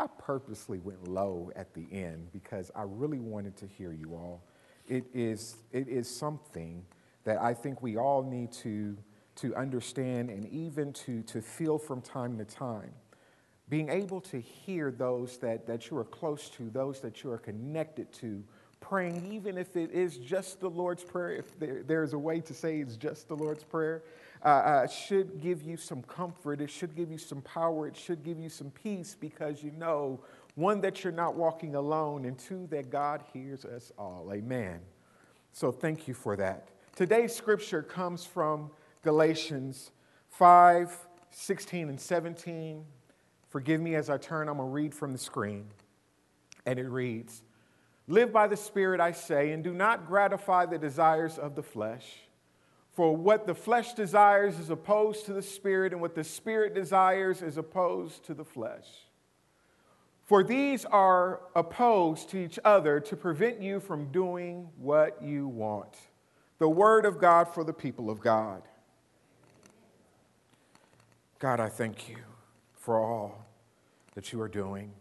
I purposely went low at the end because I really wanted to hear you all. It is, it is something that I think we all need to, to understand and even to, to feel from time to time. Being able to hear those that, that you are close to, those that you are connected to, praying, even if it is just the Lord's Prayer, if there, there's a way to say it's just the Lord's Prayer, uh, uh, should give you some comfort. It should give you some power. It should give you some peace because you know, one, that you're not walking alone, and two, that God hears us all. Amen. So thank you for that. Today's scripture comes from Galatians 5 16 and 17. Forgive me as I turn, I'm going to read from the screen. And it reads Live by the Spirit, I say, and do not gratify the desires of the flesh. For what the flesh desires is opposed to the spirit, and what the spirit desires is opposed to the flesh. For these are opposed to each other to prevent you from doing what you want. The word of God for the people of God. God, I thank you for all that you are doing.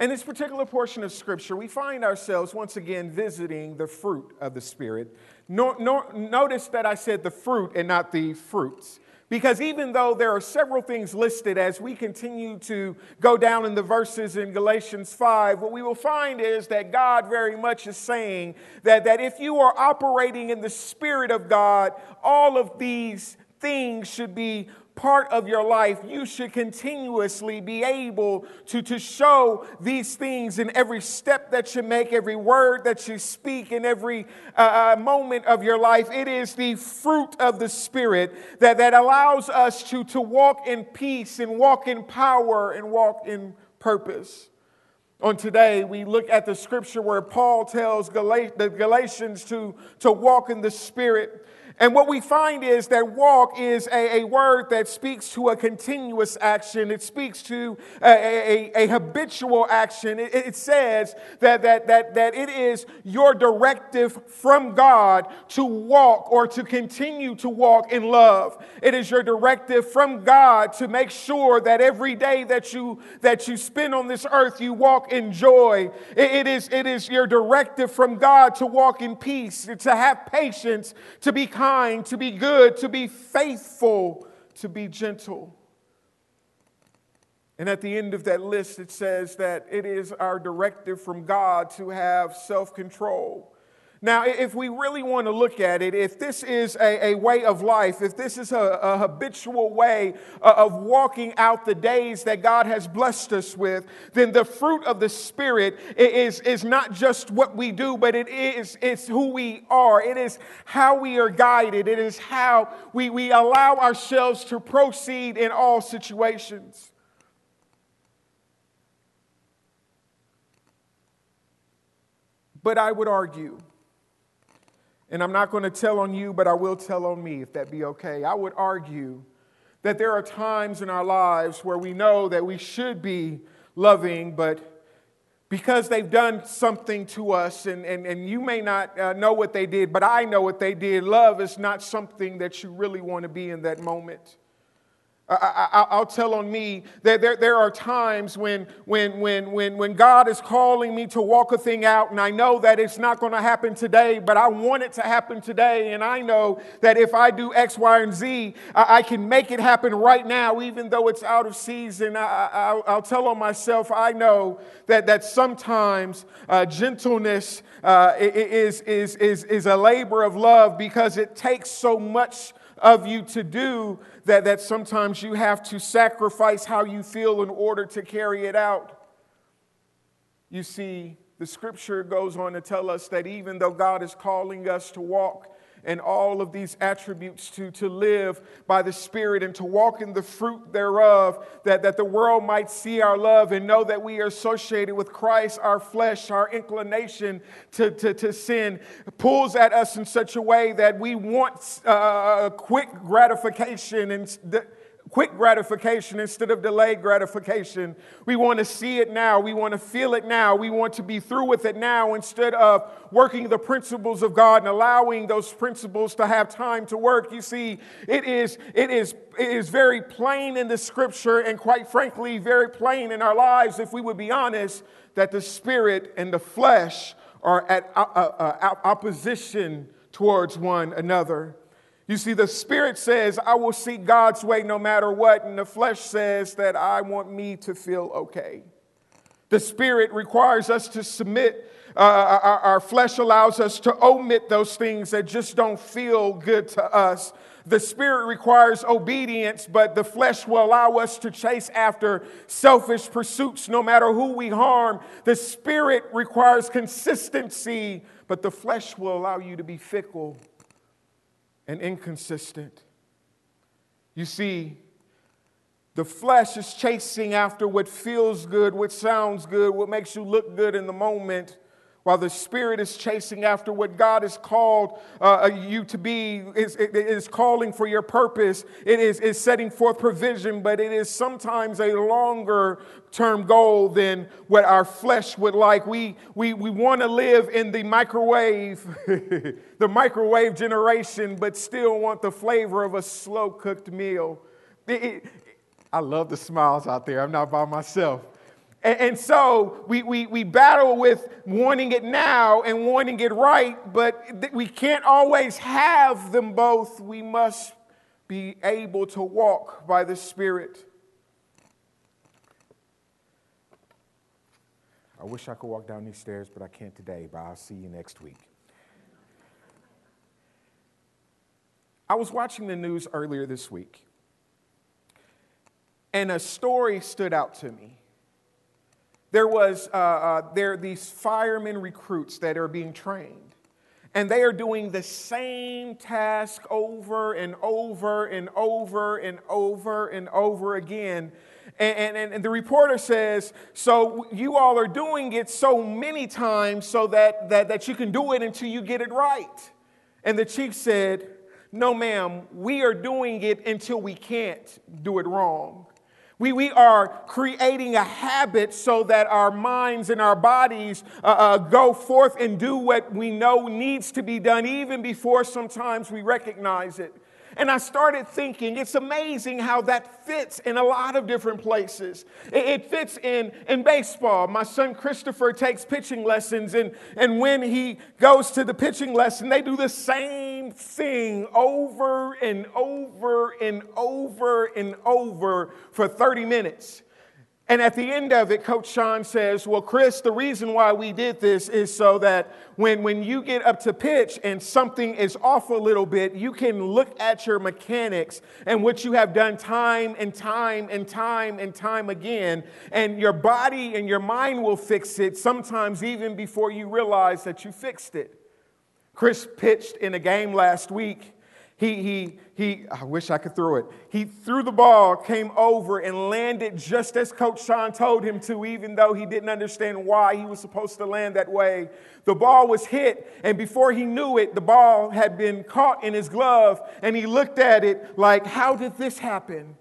In this particular portion of Scripture, we find ourselves once again visiting the fruit of the Spirit. No, no, notice that I said the fruit and not the fruits. Because even though there are several things listed as we continue to go down in the verses in Galatians 5, what we will find is that God very much is saying that, that if you are operating in the Spirit of God, all of these things should be part of your life, you should continuously be able to, to show these things in every step that you make, every word that you speak, in every uh, uh, moment of your life. It is the fruit of the Spirit that, that allows us to, to walk in peace and walk in power and walk in purpose. On today, we look at the scripture where Paul tells the Galatians to, to walk in the Spirit. And what we find is that walk is a, a word that speaks to a continuous action. It speaks to a, a, a habitual action. It, it, says that, that, that, that it is your directive from God to walk or to continue to walk in love. It is your directive from God to make sure that every day that you, that you spend on this earth, you walk in joy. It, it, is, it is your directive from God to walk in peace, to have patience, to be kind kind, to be good, to be faithful, to be gentle. And at the end of that list, it says that it is our directive from God to have self control. Now, if we really want to look at it, if this is a, a way of life, if this is a, a, habitual way uh, of walking out the days that God has blessed us with, then the fruit of the Spirit is, is not just what we do, but it is it's who we are. It is how we are guided. It is how we, we allow ourselves to proceed in all situations. But I would argue and I'm not going to tell on you, but I will tell on me, if that be okay. I would argue that there are times in our lives where we know that we should be loving, but because they've done something to us, and, and, and you may not uh, know what they did, but I know what they did, love is not something that you really want to be in that moment. I, will tell on me that there, there are times when, when, when, when, when God is calling me to walk a thing out, and I know that it's not going to happen today, but I want it to happen today. And I know that if I do X, Y, and Z, I, I can make it happen right now, even though it's out of season. I, will tell on myself, I know that, that sometimes uh, gentleness uh, is, is, is, is a labor of love because it takes so much of you to do that, that sometimes you have to sacrifice how you feel in order to carry it out. You see, the scripture goes on to tell us that even though God is calling us to walk and all of these attributes to, to live by the Spirit and to walk in the fruit thereof, that, that the world might see our love and know that we are associated with Christ. Our flesh, our inclination to, to, to sin pulls at us in such a way that we want uh, quick gratification and quick gratification instead of delayed gratification. We want to see it now. We want to feel it now. We want to be through with it now instead of working the principles of God and allowing those principles to have time to work. You see, it is, it is, it is very plain in the scripture and quite frankly, very plain in our lives, if we would be honest, that the spirit and the flesh are at uh, uh, uh opposition towards one another. You see, the spirit says, I will seek God's way no matter what, and the flesh says that I want me to feel okay. The spirit requires us to submit. Uh, our, our flesh allows us to omit those things that just don't feel good to us. The spirit requires obedience, but the flesh will allow us to chase after selfish pursuits no matter who we harm. The spirit requires consistency, but the flesh will allow you to be fickle and inconsistent. You see, the flesh is chasing after what feels good, what sounds good, what makes you look good in the moment, while the spirit is chasing after what God has called uh, uh you to be, is, is calling for your purpose. It is, is setting forth provision, but it is sometimes a longer term goal than what our flesh would like. We, we, we want to live in the microwave, the microwave generation, but still want the flavor of a slow cooked meal. It, it, I love the smiles out there. I'm not by myself. And, and so we, we, we battle with wanting it now and wanting it right, but th- we can't always have them both. We must be able to walk by the Spirit. I wish I could walk down these stairs, but I can't today, but I'll see you next week. I was watching the news earlier this week, and a story stood out to me. There was uh, uh, there these firemen recruits that are being trained, and they are doing the same task over and over and over and over and over again. And, and, and, the reporter says, So you all are doing it so many times so that, that, that you can do it until you get it right. And the chief said, No, ma'am, we are doing it until we can't do it wrong. We, we are creating a habit so that our minds and our bodies uh, uh, go forth and do what we know needs to be done, even before sometimes we recognize it. And I started thinking, it's amazing how that fits in a lot of different places. It, fits in, in baseball. My son Christopher takes pitching lessons, and, and when he goes to the pitching lesson, they do the same thing over and over and over and over for 30 minutes. And at the end of it, Coach Sean says, Well, Chris, the reason why we did this is so that when, when you get up to pitch and something is off a little bit, you can look at your mechanics and what you have done time and time and time and time again, and your body and your mind will fix it, sometimes even before you realize that you fixed it. Chris pitched in a game last week he, he, he, I wish I could throw it. He threw the ball, came over, and landed just as Coach Sean told him to, even though he didn't understand why he was supposed to land that way. The ball was hit, and before he knew it, the ball had been caught in his glove, and he looked at it like, How did this happen?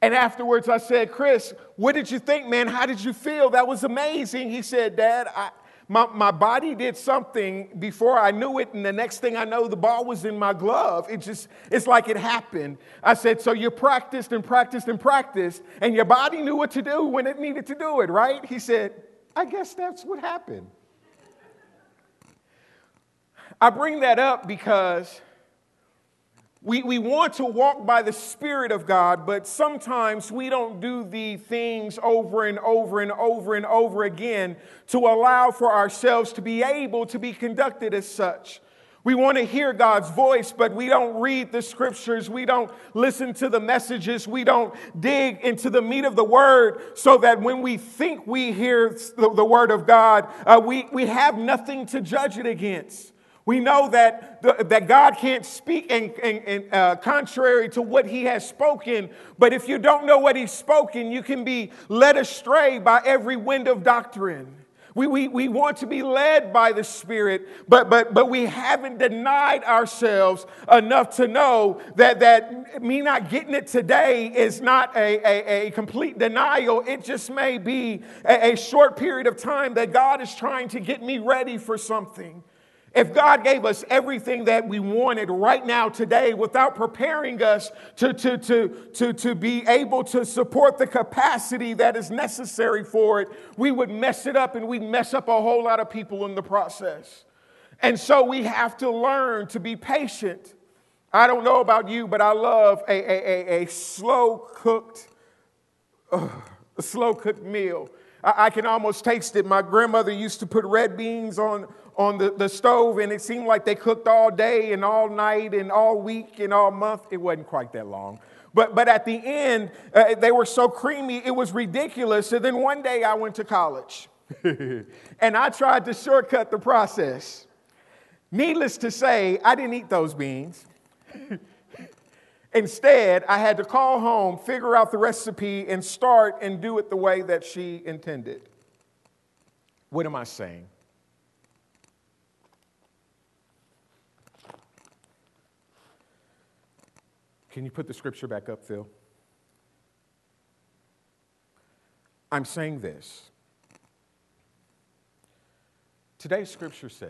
And afterwards, I said, Chris, what did you think, man? How did you feel? That was amazing. He said, Dad, I, my, my body did something before I knew it, and the next thing I know, the ball was in my glove. It just, it's like it happened. I said, So you practiced and practiced and practiced, and your body knew what to do when it needed to do it, right? He said, I guess that's what happened. I bring that up because we, we want to walk by the Spirit of God, but sometimes we don't do the things over and over and over and over again to allow for ourselves to be able to be conducted as such. We want to hear God's voice, but we don't read the scriptures. We don't listen to the messages. We don't dig into the meat of the word so that when we think we hear the, the word of God, uh, we, we have nothing to judge it against. We know that, the, that God can't speak in, in, in uh, contrary to what he has spoken, but if you don't know what he's spoken, you can be led astray by every wind of doctrine. We, we, we want to be led by the Spirit, but, but, but we haven't denied ourselves enough to know that, that me not getting it today is not a, a, a complete denial. It just may be a, a short period of time that God is trying to get me ready for something. If God gave us everything that we wanted right now, today, without preparing us to, to, to, to, to be able to support the capacity that is necessary for it, we would mess it up and we'd mess up a whole lot of people in the process. And so we have to learn to be patient. I don't know about you, but I love a, a, a, a slow cooked, slow cooked meal. I, I can almost taste it. My grandmother used to put red beans on, on the, the stove, and it seemed like they cooked all day and all night and all week and all month. It wasn't quite that long. But, but at the end, uh, they were so creamy, it was ridiculous. And then one day I went to college and I tried to shortcut the process. Needless to say, I didn't eat those beans. Instead, I had to call home, figure out the recipe, and start and do it the way that she intended. What am I saying? Can you put the scripture back up, Phil? I'm saying this. Today's scripture says,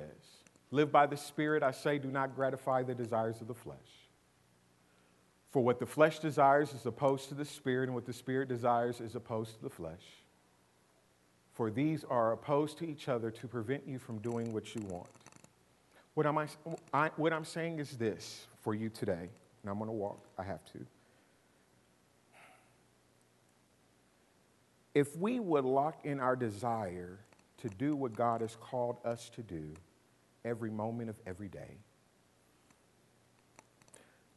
Live by the Spirit, I say, do not gratify the desires of the flesh. For what the flesh desires is opposed to the Spirit, and what the Spirit desires is opposed to the flesh. For these are opposed to each other to prevent you from doing what you want. What, am I, I what I'm saying is this for you today I'm going to walk. I have to. If we would lock in our desire to do what God has called us to do every moment of every day,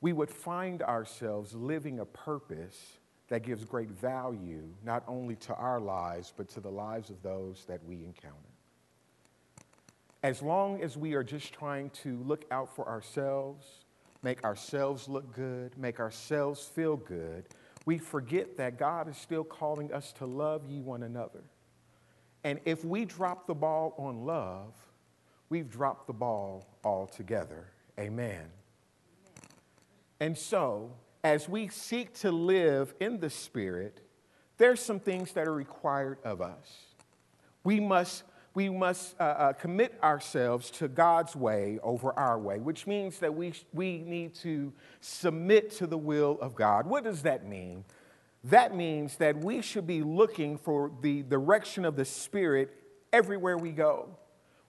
we would find ourselves living a purpose that gives great value not only to our lives, but to the lives of those that we encounter. As long as we are just trying to look out for ourselves, make ourselves look good, make ourselves feel good, we forget that God is still calling us to love ye one another. And if we drop the ball on love, we've dropped the ball altogether. Amen. And so, as we seek to live in the Spirit, there's some things that are required of us. We must we must uh, uh, commit ourselves to God's way over our way, which means that we, we need to submit to the will of God. What does that mean? That means that we should be looking for the direction of the Spirit everywhere we go.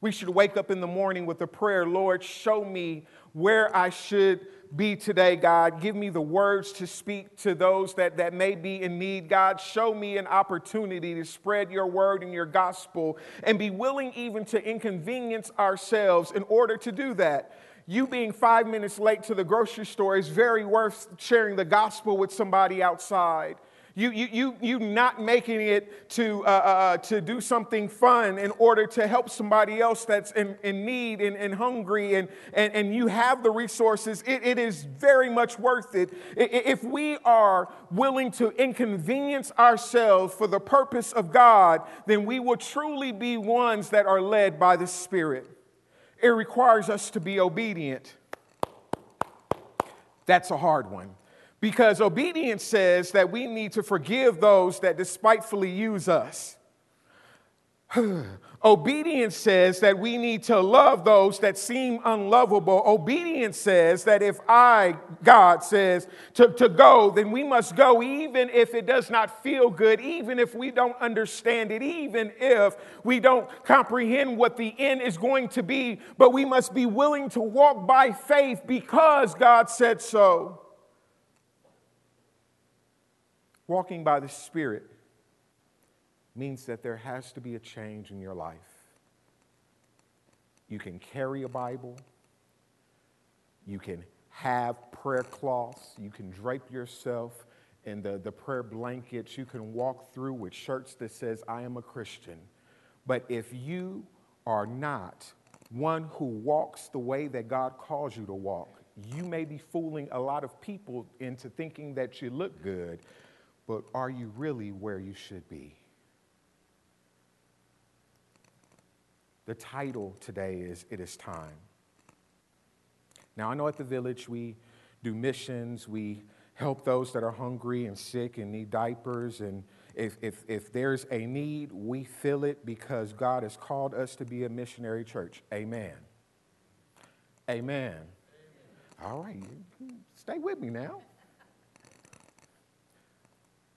We should wake up in the morning with a prayer Lord, show me where I should be today, God. Give me the words to speak to those that, that may be in need. God, show me an opportunity to spread your word and your gospel and be willing even to inconvenience ourselves in order to do that. You being five minutes late to the grocery store is very worth sharing the gospel with somebody outside. You, you, you, you not making it to, uh, uh, uh, to do something fun in order to help somebody else that's in, in need and, and hungry, and, and, and you have the resources, it, it is very much worth it. If we are willing to inconvenience ourselves for the purpose of God, then we will truly be ones that are led by the Spirit. It requires us to be obedient. That's a hard one. Because obedience says that we need to forgive those that despitefully use us. Obedience says that we need to love those that seem unlovable. Obedience says that if I, God says, to, to go, then we must go, even if it does not feel good, even if we don't understand it, even if we don't comprehend what the end is going to be. But we must be willing to walk by faith because God said so. Walking by the Spirit means that there has to be a change in your life. You can carry a Bible, you can have prayer cloths, you can drape yourself in the, the prayer blankets, you can walk through with shirts that says, I am a Christian. But if you are not one who walks the way that God calls you to walk, you may be fooling a lot of people into thinking that you look good, but are you really where you should be? The title today is It Is Time. Now, I know at the village we do missions, we help those that are hungry and sick and need diapers. And if, if, if there's a need, we fill it because God has called us to be a missionary church. Amen. Amen. Amen. All right, stay with me now.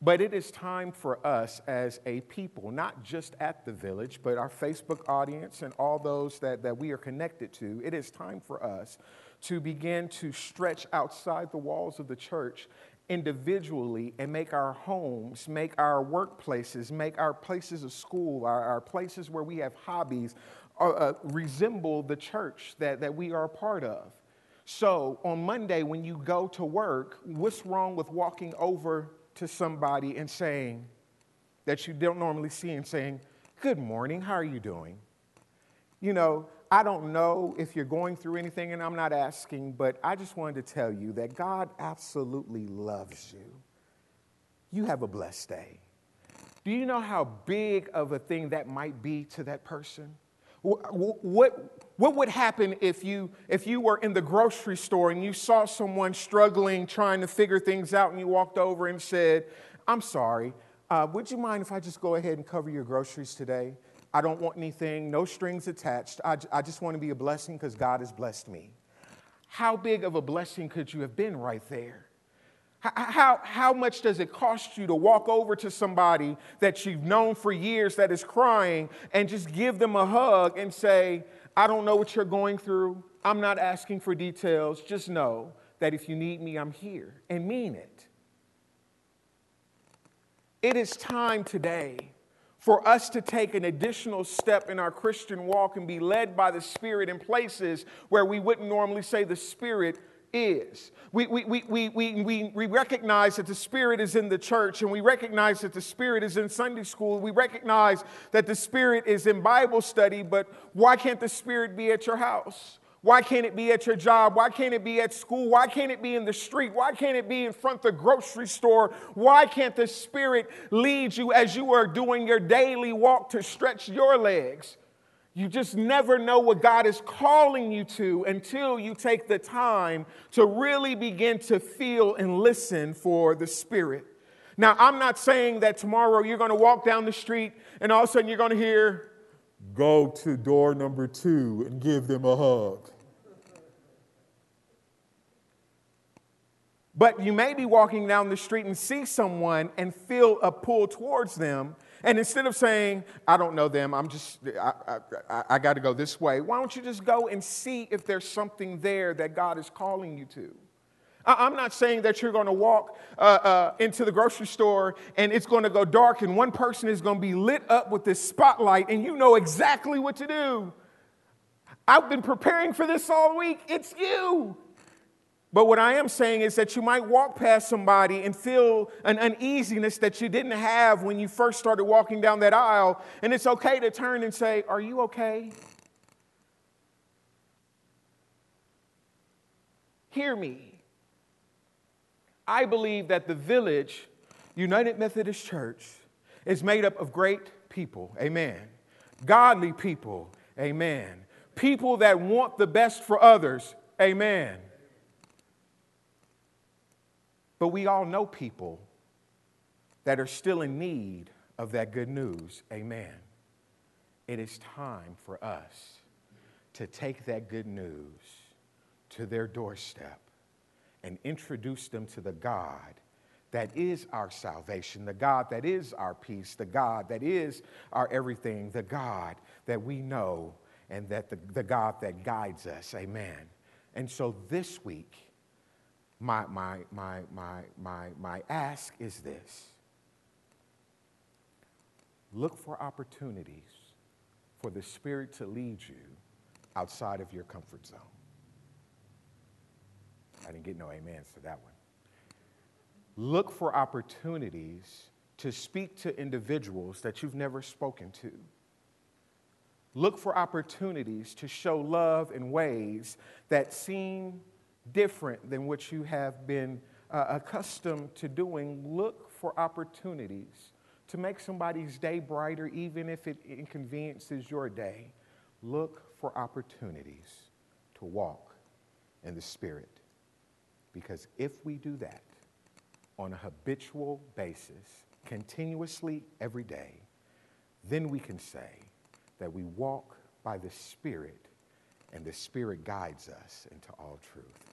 But it is time for us as a people, not just at the village, but our Facebook audience and all those that, that we are connected to, it is time for us to begin to stretch outside the walls of the church individually and make our homes, make our workplaces, make our places of school, our, our places where we have hobbies, uh, uh, resemble the church that, that we are a part of. So on Monday, when you go to work, what's wrong with walking over to somebody and saying, that you don't normally see, and saying, Good morning, how are you doing? You know, I don't know if you're going through anything, and I'm not asking, but I just wanted to tell you that God absolutely loves you. You have a blessed day. Do you know how big of a thing that might be to that person? What, what would happen if you, if you were in the grocery store and you saw someone struggling, trying to figure things out, and you walked over and said, I'm sorry, uh, would you mind if I just go ahead and cover your groceries today? I don't want anything, no strings attached. I, I just want to be a blessing because God has blessed me. How big of a blessing could you have been right there? How, how much does it cost you to walk over to somebody that you've known for years that is crying and just give them a hug and say, I don't know what you're going through. I'm not asking for details. Just know that if you need me, I'm here and mean it. It is time today for us to take an additional step in our Christian walk and be led by the Spirit in places where we wouldn't normally say the Spirit is. We, we, we, we, we, we recognize that the Spirit is in the church, and we recognize that the Spirit is in Sunday school. We recognize that the Spirit is in Bible study, but why can't the Spirit be at your house? Why can't it be at your job? Why can't it be at school? Why can't it be in the street? Why can't it be in front of the grocery store? Why can't the Spirit lead you as you are doing your daily walk to stretch your legs? You just never know what God is calling you to until you take the time to really begin to feel and listen for the Spirit. Now, I'm not saying that tomorrow you're going to walk down the street and all of a sudden you're going to hear, go to door number two and give them a hug. But you may be walking down the street and see someone and feel a pull towards them and instead of saying, I don't know them, I'm just, I, I, I got to go this way, why don't you just go and see if there's something there that God is calling you to? I'm not saying that you're going to walk uh, uh, into the grocery store and it's going to go dark and one person is going to be lit up with this spotlight and you know exactly what to do. I've been preparing for this all week. It's you. But what I am saying is that you might walk past somebody and feel an uneasiness that you didn't have when you first started walking down that aisle. And it's okay to turn and say, Are you okay? Hear me. I believe that the village, United Methodist Church, is made up of great people. Amen. Godly people. Amen. People that want the best for others. Amen. But we all know people that are still in need of that good news. Amen. It is time for us to take that good news to their doorstep and introduce them to the God that is our salvation, the God that is our peace, the God that is our everything, the God that we know and that the, the God that guides us. Amen. And so this week, my, my, my, my, my, my ask is this look for opportunities for the Spirit to lead you outside of your comfort zone. I didn't get no amens to that one. Look for opportunities to speak to individuals that you've never spoken to. Look for opportunities to show love in ways that seem different than what you have been uh, accustomed to doing, look for opportunities to make somebody's day brighter, even if it inconveniences your day. look for opportunities to walk in the Spirit. Because if we do that on a habitual basis, continuously every day, then we can say that we walk by the Spirit and the Spirit guides us into all truth.